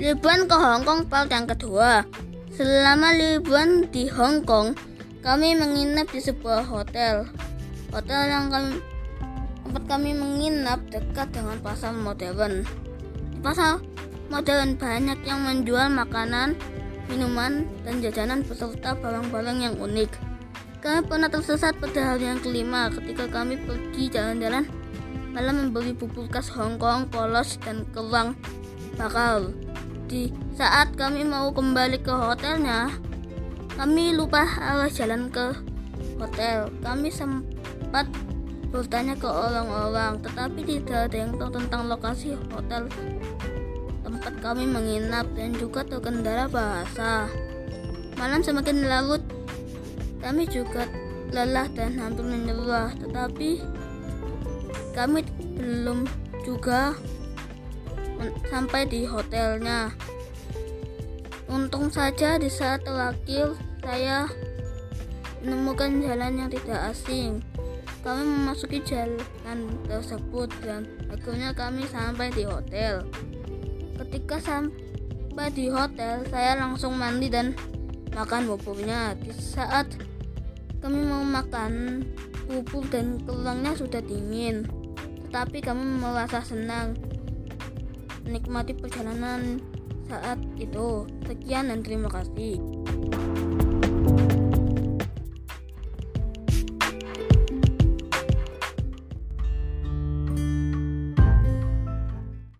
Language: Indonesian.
Liburan ke Hong Kong part yang kedua. Selama liburan di Hong Kong, kami menginap di sebuah hotel. Hotel yang kami tempat kami menginap dekat dengan pasar modern. Di pasar modern banyak yang menjual makanan, minuman, dan jajanan beserta barang-barang yang unik. Kami pernah tersesat pada hari yang kelima ketika kami pergi jalan-jalan malam membeli bubur khas Hong Kong, polos, dan kerang bakal. Di saat kami mau kembali ke hotelnya, kami lupa arah jalan ke hotel. Kami sempat bertanya ke orang-orang, tetapi tidak ada yang tahu tentang lokasi hotel tempat kami menginap dan juga terkendala bahasa. Malam semakin larut, kami juga lelah dan hampir menyerah, tetapi kami belum juga sampai di hotelnya. Untung saja di saat terakhir saya menemukan jalan yang tidak asing. Kami memasuki jalan tersebut dan akhirnya kami sampai di hotel. Ketika sampai di hotel, saya langsung mandi dan makan buburnya. Di saat kami mau makan, bubur dan kerangnya sudah dingin. Tetapi kami merasa senang menikmati perjalanan saat itu. Sekian dan terima kasih.